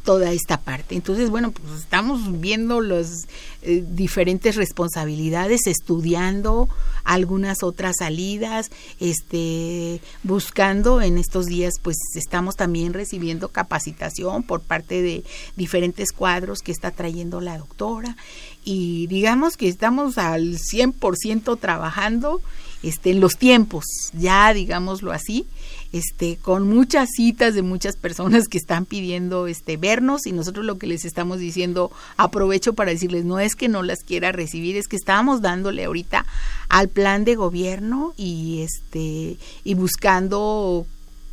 toda esta parte. Entonces, bueno, pues estamos viendo las eh, diferentes responsabilidades, estudiando algunas otras salidas, este, buscando en estos días, pues estamos también recibiendo capacitación por parte de diferentes cuadros que está trayendo la doctora y digamos que estamos al 100% trabajando este, en los tiempos, ya digámoslo así, este, con muchas citas de muchas personas que están pidiendo este, vernos y nosotros lo que les estamos diciendo, aprovecho para decirles, no es que no las quiera recibir, es que estamos dándole ahorita al plan de gobierno y, este, y buscando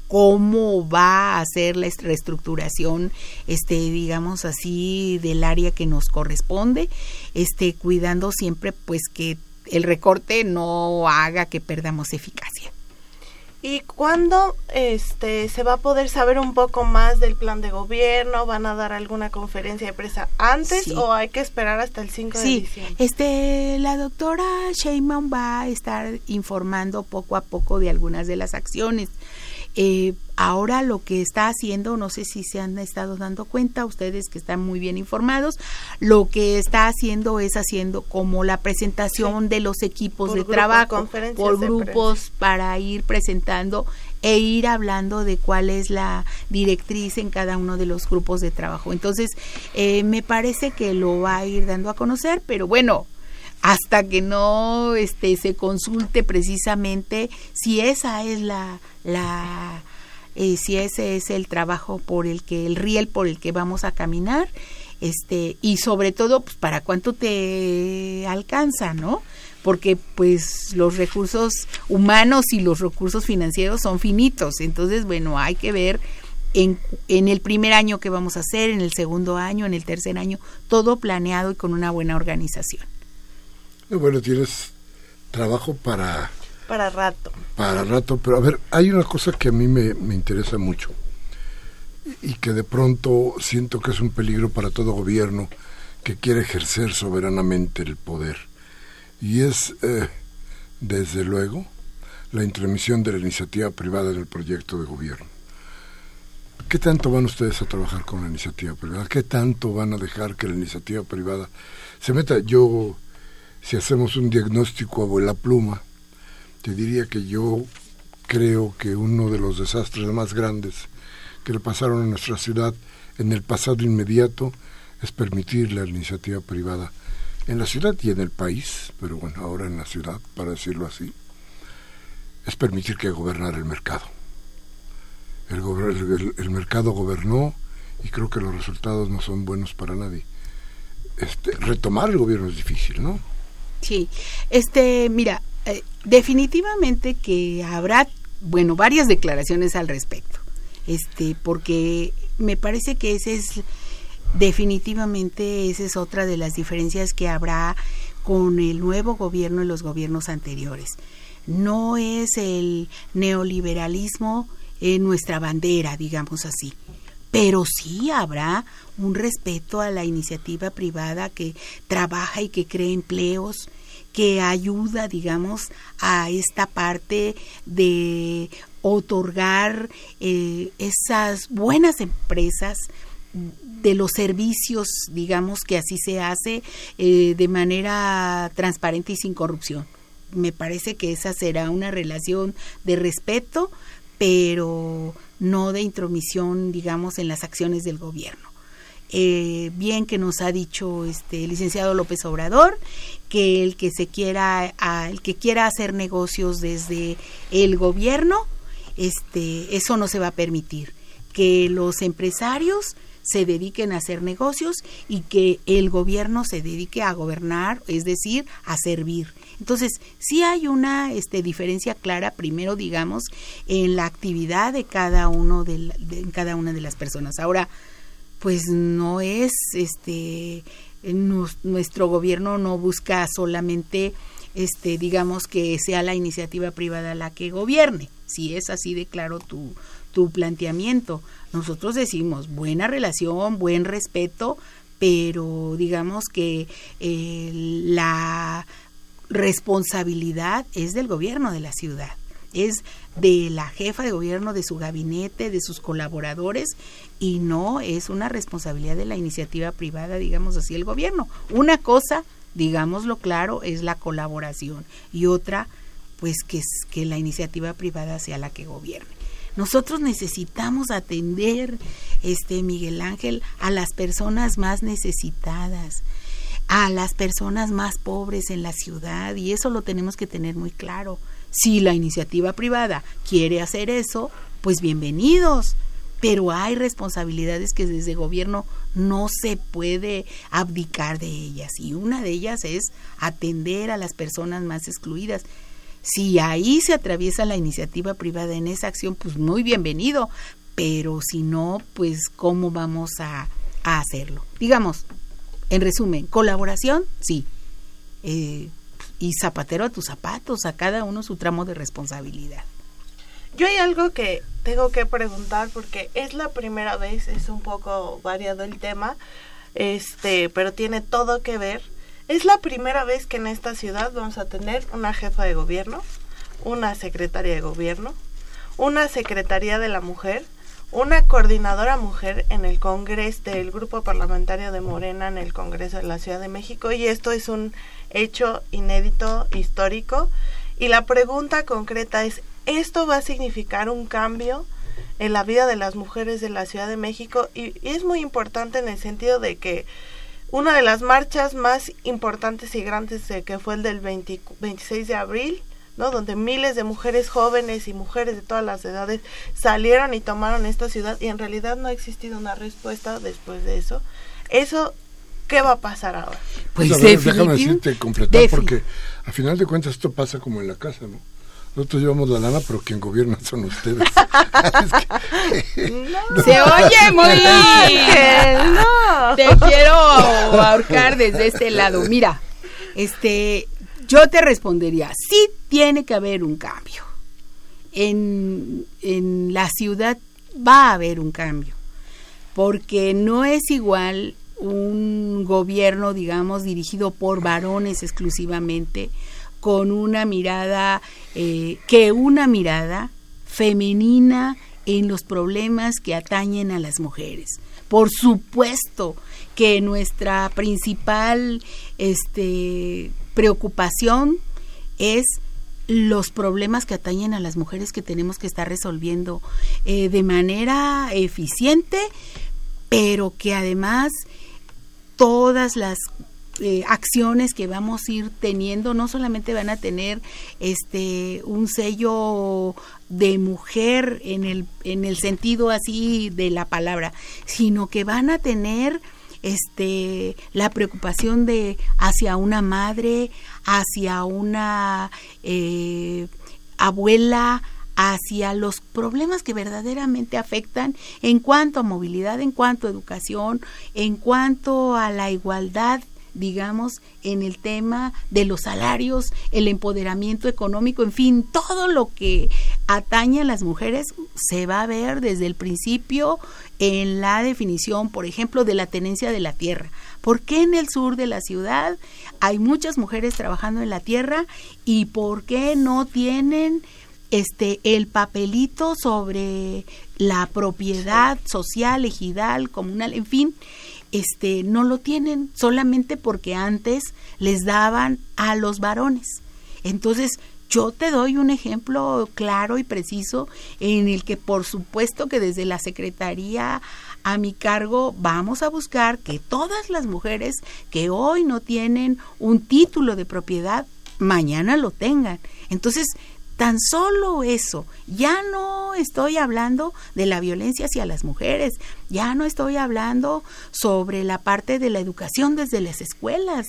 cómo va a ser la reestructuración, este, digamos así, del área que nos corresponde, este, cuidando siempre pues que el recorte no haga que perdamos eficacia. ¿Y cuándo este, se va a poder saber un poco más del plan de gobierno? ¿Van a dar alguna conferencia de prensa antes o hay que esperar hasta el 5 de diciembre? Este, la doctora Sheinbaum va a estar informando poco a poco de algunas de las acciones. Eh, ahora lo que está haciendo, no sé si se han estado dando cuenta, ustedes que están muy bien informados, lo que está haciendo es haciendo como la presentación de los equipos de trabajo por grupos para ir presentando e ir hablando de cuál es la directriz en cada uno de los grupos de trabajo. Entonces, eh, me parece que lo va a ir dando a conocer, pero bueno, hasta que no este se consulte precisamente si esa es la la eh, si ese es el trabajo por el que el riel por el que vamos a caminar este y sobre todo pues para cuánto te alcanza no porque pues los recursos humanos y los recursos financieros son finitos. Entonces bueno hay que ver en, en el primer año que vamos a hacer en el segundo año en el tercer año todo planeado y con una buena organización bueno, tienes trabajo para Para rato. para rato, pero a ver, hay una cosa que a mí me, me interesa mucho y que de pronto siento que es un peligro para todo gobierno que quiere ejercer soberanamente el poder. Y es, eh, desde luego, la intromisión de la iniciativa privada en el proyecto de gobierno. ¿Qué tanto van ustedes a trabajar con la iniciativa privada? ¿Qué tanto van a dejar que la iniciativa privada se meta? Yo, si hacemos un diagnóstico a vuela pluma, te diría que yo creo que uno de los desastres más grandes que le pasaron a nuestra ciudad en el pasado inmediato es permitir la iniciativa privada en la ciudad y en el país, pero bueno, ahora en la ciudad, para decirlo así, es permitir que gobernara el mercado. El, el- el mercado gobernó y creo que los resultados no son buenos para nadie. Este, retomar el gobierno es difícil, ¿no? Sí, este, mira, eh, definitivamente que habrá, bueno, varias declaraciones al respecto, este, porque me parece que ese es, definitivamente, esa es otra de las diferencias que habrá con el nuevo gobierno y los gobiernos anteriores. No es el neoliberalismo en nuestra bandera, digamos así. Pero sí habrá un respeto a la iniciativa privada que trabaja y que crea empleos, que ayuda, digamos, a esta parte de otorgar eh, esas buenas empresas de los servicios, digamos, que así se hace eh, de manera transparente y sin corrupción. Me parece que esa será una relación de respeto, pero no de intromisión, digamos, en las acciones del gobierno. Eh, bien que nos ha dicho este licenciado López Obrador que el que se quiera a- el que quiera hacer negocios desde el gobierno este eso no se va a permitir que los empresarios se dediquen a hacer negocios y que el gobierno se dedique a gobernar, es decir, a servir. Entonces, sí hay una este, diferencia clara, primero, digamos, en la actividad de cada uno de cada una de las personas. Ahora, pues no es este nuestro gobierno no busca solamente este digamos que sea la iniciativa privada la que gobierne. Si es así de claro tu tu planteamiento. Nosotros decimos buena relación buen respeto pero digamos que eh, la responsabilidad es del gobierno de la ciudad es de la jefa de gobierno, de su gabinete, de sus colaboradores y no es una responsabilidad de la iniciativa privada, digamos así, el gobierno. Una cosa, digámoslo claro, es la colaboración y otra, pues que, es- que la iniciativa privada sea la que gobierne. Nosotros necesitamos atender, este Miguel Ángel, a las personas más necesitadas, a las personas más pobres en la ciudad y eso lo tenemos que tener muy claro. Si la iniciativa privada quiere hacer eso, pues bienvenidos. Pero hay responsabilidades que desde gobierno no se puede abdicar de ellas y una de ellas es atender a las personas más excluidas. Si ahí se atraviesa la iniciativa privada en esa acción, pues muy bienvenido. Pero si no, pues cómo vamos a, hacerlo. Digamos, en resumen, colaboración, sí. Eh, y zapatero a tus zapatos, a cada uno su tramo de responsabilidad. Yo hay algo que tengo que preguntar porque es la primera vez, es un poco variado el tema, este, pero tiene todo que ver. Es la primera vez que en esta ciudad vamos a tener una jefa de gobierno, una secretaria de gobierno, una secretaría de la mujer, una coordinadora mujer en el Congreso del Grupo Parlamentario de Morena en el Congreso de la Ciudad de México y esto es un hecho inédito, histórico. Y la pregunta concreta es, ¿esto va a significar un cambio en la vida de las mujeres de la Ciudad de México? Y, es muy importante en el sentido de que una de las marchas más importantes y grandes eh, que fue el del 20 26 de abril, ¿no? Donde miles de mujeres jóvenes y mujeres de todas las edades salieron y tomaron esta ciudad y en realidad no ha existido una respuesta después de eso. Eso, ¿qué va a pasar ahora? Pues a ver, déjame decirte completar defi- porque a final de cuentas esto pasa como en la casa, ¿no? Nosotros llevamos la lana, pero quien gobierna son ustedes. Es que- Se oye muy Ángel, no. Te quiero ahorcar desde este lado. Mira, este, yo te respondería, sí tiene que haber un cambio. En, en la ciudad va a haber un cambio, porque no es igual un gobierno, digamos, dirigido por varones exclusivamente, con una mirada, eh, que una mirada femenina en los problemas que atañen a las mujeres. Por supuesto que nuestra principal este, preocupación es los problemas que atañen a las mujeres que tenemos que estar resolviendo eh, de manera eficiente, pero que además todas las eh, acciones que vamos a ir teniendo no solamente van a tener este un sello de mujer en el en el sentido así de la palabra sino que van a tener este la preocupación de hacia una madre hacia una eh, abuela hacia los problemas que verdaderamente afectan en cuanto a movilidad, en cuanto a educación, en cuanto a la igualdad digamos, en el tema de los salarios, el empoderamiento económico, en fin, todo lo que atañe a las mujeres se va a ver desde el principio en la definición, por ejemplo, de la tenencia de la tierra. ¿Por qué en el sur de la ciudad hay muchas mujeres trabajando en la tierra y por qué no tienen este el papelito sobre la propiedad social, ejidal, comunal, en fin? este no lo tienen solamente porque antes les daban a los varones. Entonces, yo te doy un ejemplo claro y preciso en el que por supuesto que desde la Secretaría a mi cargo vamos a buscar que todas las mujeres que hoy no tienen un título de propiedad, mañana lo tengan. Entonces, Tan solo eso. Ya no estoy hablando de la violencia hacia las mujeres, ya no estoy hablando sobre la parte de la educación desde las escuelas.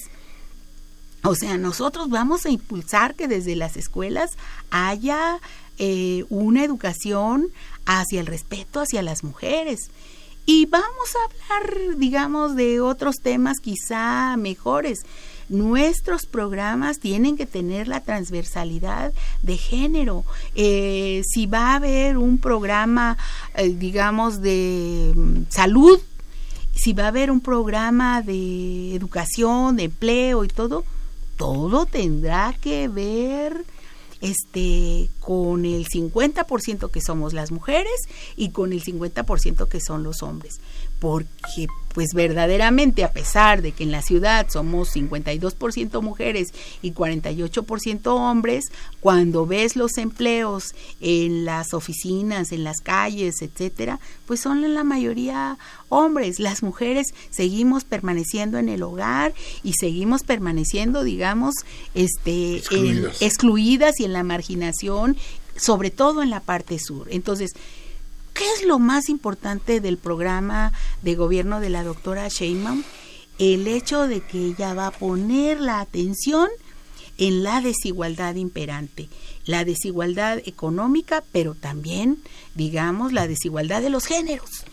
O sea, nosotros vamos a impulsar que desde las escuelas haya eh, una educación hacia el respeto hacia las mujeres. Y vamos a hablar, digamos, de otros temas quizá mejores nuestros programas tienen que tener la transversalidad de género. Eh, si va a haber un programa, eh, digamos, de mm, salud, si va a haber un programa de educación, de empleo y todo, todo tendrá que ver este con el 50% que somos las mujeres y con el 50% que son los hombres, porque pues verdaderamente a pesar de que en la ciudad somos 52% mujeres y 48% hombres, cuando ves los empleos en las oficinas, en las calles, etcétera, pues son en la mayoría hombres. Las mujeres seguimos permaneciendo en el hogar y seguimos permaneciendo, digamos, este excluidas, excluidas y en la marginación, sobre todo en la parte sur. Entonces, ¿Qué es lo más importante del programa de gobierno de la doctora Sheinbaum? El hecho de que ella va a poner la atención en la desigualdad imperante, la desigualdad económica, pero también, digamos, la desigualdad de los géneros,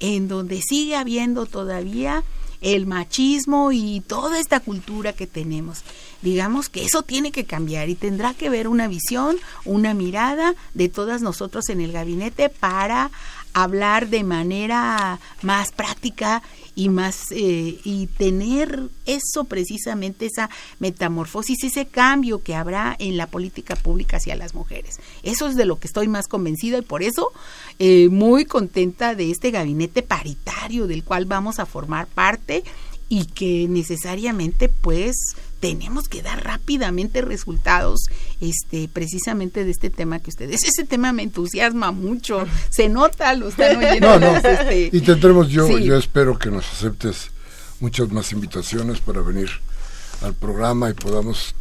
en donde sigue habiendo todavía el machismo y toda esta cultura que tenemos. Digamos que eso tiene que cambiar y tendrá que ver una visión, una mirada de todas nosotros en el gabinete para hablar de manera más práctica y más eh, y tener eso precisamente esa metamorfosis ese cambio que habrá en la política pública hacia las mujeres. Eso es de lo que estoy más convencida y por eso eh, muy contenta de este gabinete paritario del cual vamos a formar parte y que necesariamente pues tenemos que dar rápidamente resultados este precisamente de este tema que ustedes ese tema me entusiasma mucho se nota lo están oyendo no, no. Este, y tendremos yo yo espero que nos aceptes muchas más invitaciones para venir al programa y podamos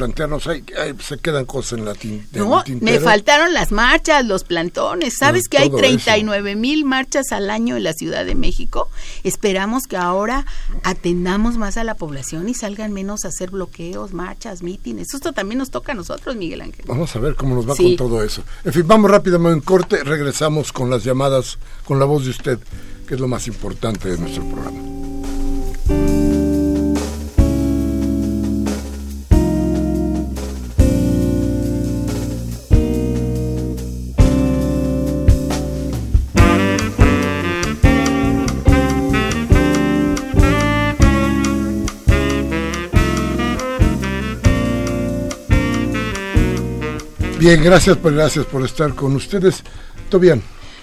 plantearnos, ahí, se quedan cosas en latín. No, me faltaron las marchas, los plantones. ¿Sabes que hay 39 mil marchas al año en la Ciudad de México? Esperamos que ahora atendamos más a la población y salgan menos a hacer bloqueos, marchas, mítines. Esto también nos toca a nosotros, Miguel Ángel. Vamos a ver cómo nos va con todo eso. En fin, vamos rápidamente en corte, regresamos con las llamadas, con la voz de usted, que es lo más importante de nuestro programa. Bien, gracias por, gracias por estar con ustedes. Todo bien.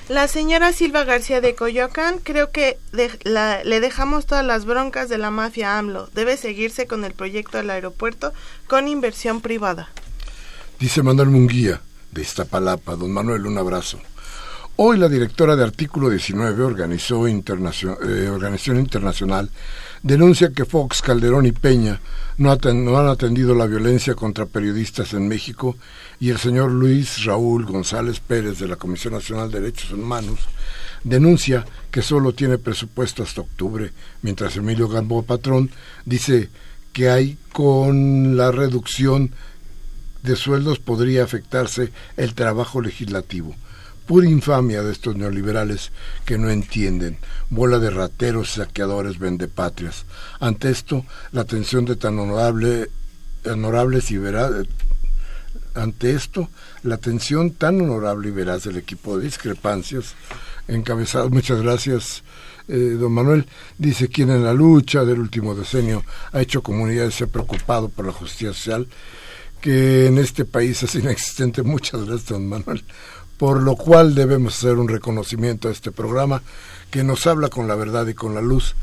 La señora Silva García de Coyoacán, creo que de- la- le dejamos todas las broncas de la mafia AMLO. Debe seguirse con el proyecto del aeropuerto con inversión privada. Dice Manuel Munguía, de Iztapalapa. Don Manuel, un abrazo. Hoy la directora de Artículo 19, organizó internacio- eh, Organización Internacional, denuncia que Fox, Calderón y Peña no, aten- no han atendido la violencia contra periodistas en México y el señor Luis Raúl González Pérez de la Comisión Nacional de Derechos Humanos denuncia que solo tiene presupuesto hasta octubre, mientras Emilio Gambo Patrón dice que hay con la reducción de sueldos podría afectarse el trabajo legislativo. Pura infamia de estos neoliberales que no entienden, bola de rateros, saqueadores, vendepatrias. Ante esto, la atención de tan honorable, honorables y ante esto, la atención tan honorable y veraz del equipo de discrepancias, encabezado, muchas gracias, eh, don Manuel, dice quien en la lucha del último decenio ha hecho comunidad y se ha preocupado por la justicia social, que en este país es inexistente. Muchas gracias, don Manuel. Por lo cual debemos hacer un reconocimiento a este programa que nos habla con la verdad y con la luz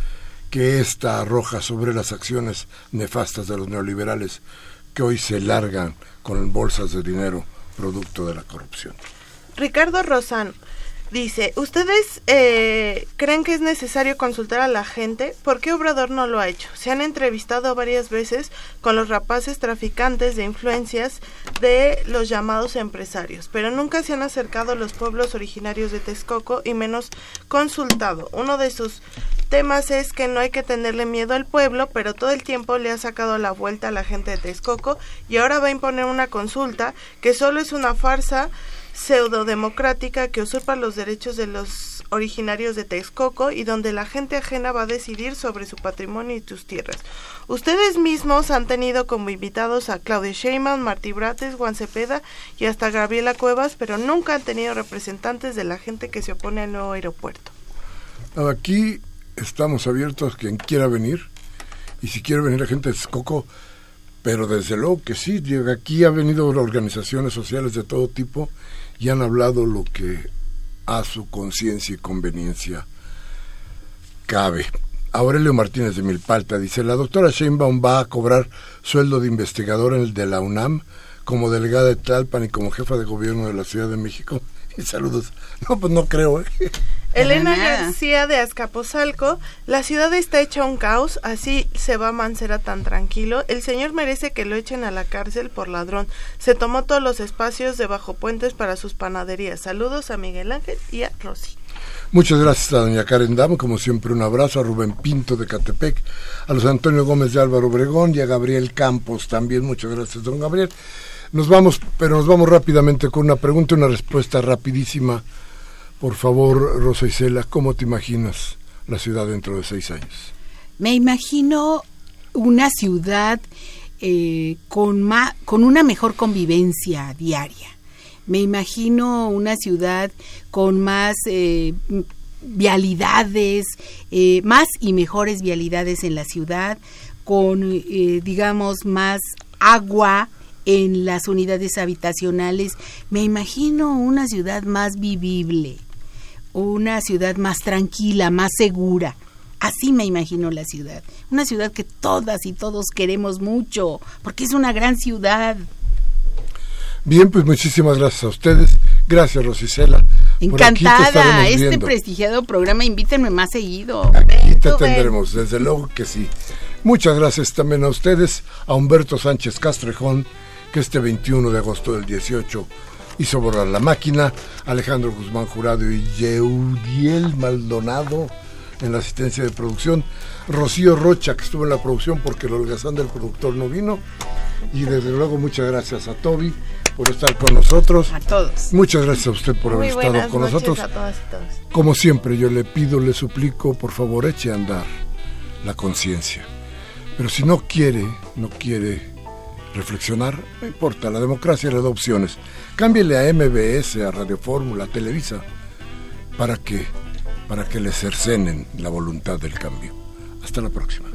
que ésta arroja sobre las acciones nefastas de los neoliberales que hoy se largan con bolsas de dinero producto de la corrupción. Ricardo Rosano dice, ¿ustedes eh, creen que es necesario consultar a la gente? ¿Por qué Obrador no lo ha hecho? Se han entrevistado varias veces con los rapaces traficantes de influencias de los llamados empresarios, pero nunca se han acercado a los pueblos originarios de Texcoco y menos consultado. Uno de sus temas es que no hay que tenerle miedo al pueblo, pero todo el tiempo le ha sacado la vuelta a la gente de Texcoco y ahora va a imponer una consulta que solo es una farsa pseudodemocrática que usurpa los derechos de los originarios de Texcoco y donde la gente ajena va a decidir sobre su patrimonio y sus tierras. Ustedes mismos han tenido como invitados a Claudia Sheinbaum, Martí Brates, Juan Cepeda y hasta Gabriela Cuevas, pero nunca han tenido representantes de la gente que se opone al nuevo aeropuerto. Aquí estamos abiertos a quien quiera venir y si quiere venir la gente de Texcoco, pero desde luego que sí, aquí ha venido organizaciones sociales de todo tipo y han hablado lo que a su conciencia y conveniencia cabe. Aurelio Martínez de Milpalta dice, la doctora Sheinbaum va a cobrar sueldo de investigador en el de la UNAM como delegada de Tlalpan y como jefa de gobierno de la Ciudad de México. Y saludos. No, pues no creo. ¿eh? Elena nada. García de Azcapotzalco, la ciudad está hecha un caos, así se va Mancera tan tranquilo. El señor merece que lo echen a la cárcel por ladrón. Se tomó todos los espacios de bajo puentes para sus panaderías. Saludos a Miguel Ángel y a Rosy. Muchas gracias a doña Karen Dam, como siempre un abrazo a Rubén Pinto de Catepec, a los Antonio Gómez de Álvaro Obregón y a Gabriel Campos también. Muchas gracias, don Gabriel. Nos vamos, pero nos vamos rápidamente con una pregunta y una respuesta rapidísima. Por favor, Rosa Isela, ¿cómo te imaginas la ciudad dentro de seis años? Me imagino una ciudad eh, con, con una mejor convivencia diaria. Me imagino una ciudad con más eh, vialidades, eh, más y mejores vialidades en la ciudad, con, eh, digamos, más agua en las unidades habitacionales. Me imagino una ciudad más vivible, una ciudad más tranquila, más segura. Así me imagino la ciudad. Una ciudad que todas y todos queremos mucho, porque es una gran ciudad. Bien, pues muchísimas gracias a ustedes. Gracias, Rosicela. Encantada. Este viendo. prestigiado programa, invítenme más seguido. Aquí te ven. tendremos, desde luego que sí. Muchas gracias también a ustedes, a Humberto Sánchez Castrejón, que este 21 de agosto del 18 hizo borrar la máquina, Alejandro Guzmán Jurado y Yeudiel Maldonado en la asistencia de producción, Rocío Rocha, que estuvo en la producción porque el holgazán del productor no vino, y desde luego muchas gracias a Toby por estar con nosotros. A todos. Muchas gracias a usted por haber estado con nosotros. a todas y todos. Como siempre, yo le pido, le suplico, por favor, eche a andar la conciencia. Pero si no quiere, no quiere reflexionar, no importa, la democracia le da opciones. Cámbiele a MBS, a Radio Fórmula, a Televisa, para que, para que le cercenen la voluntad del cambio. Hasta la próxima.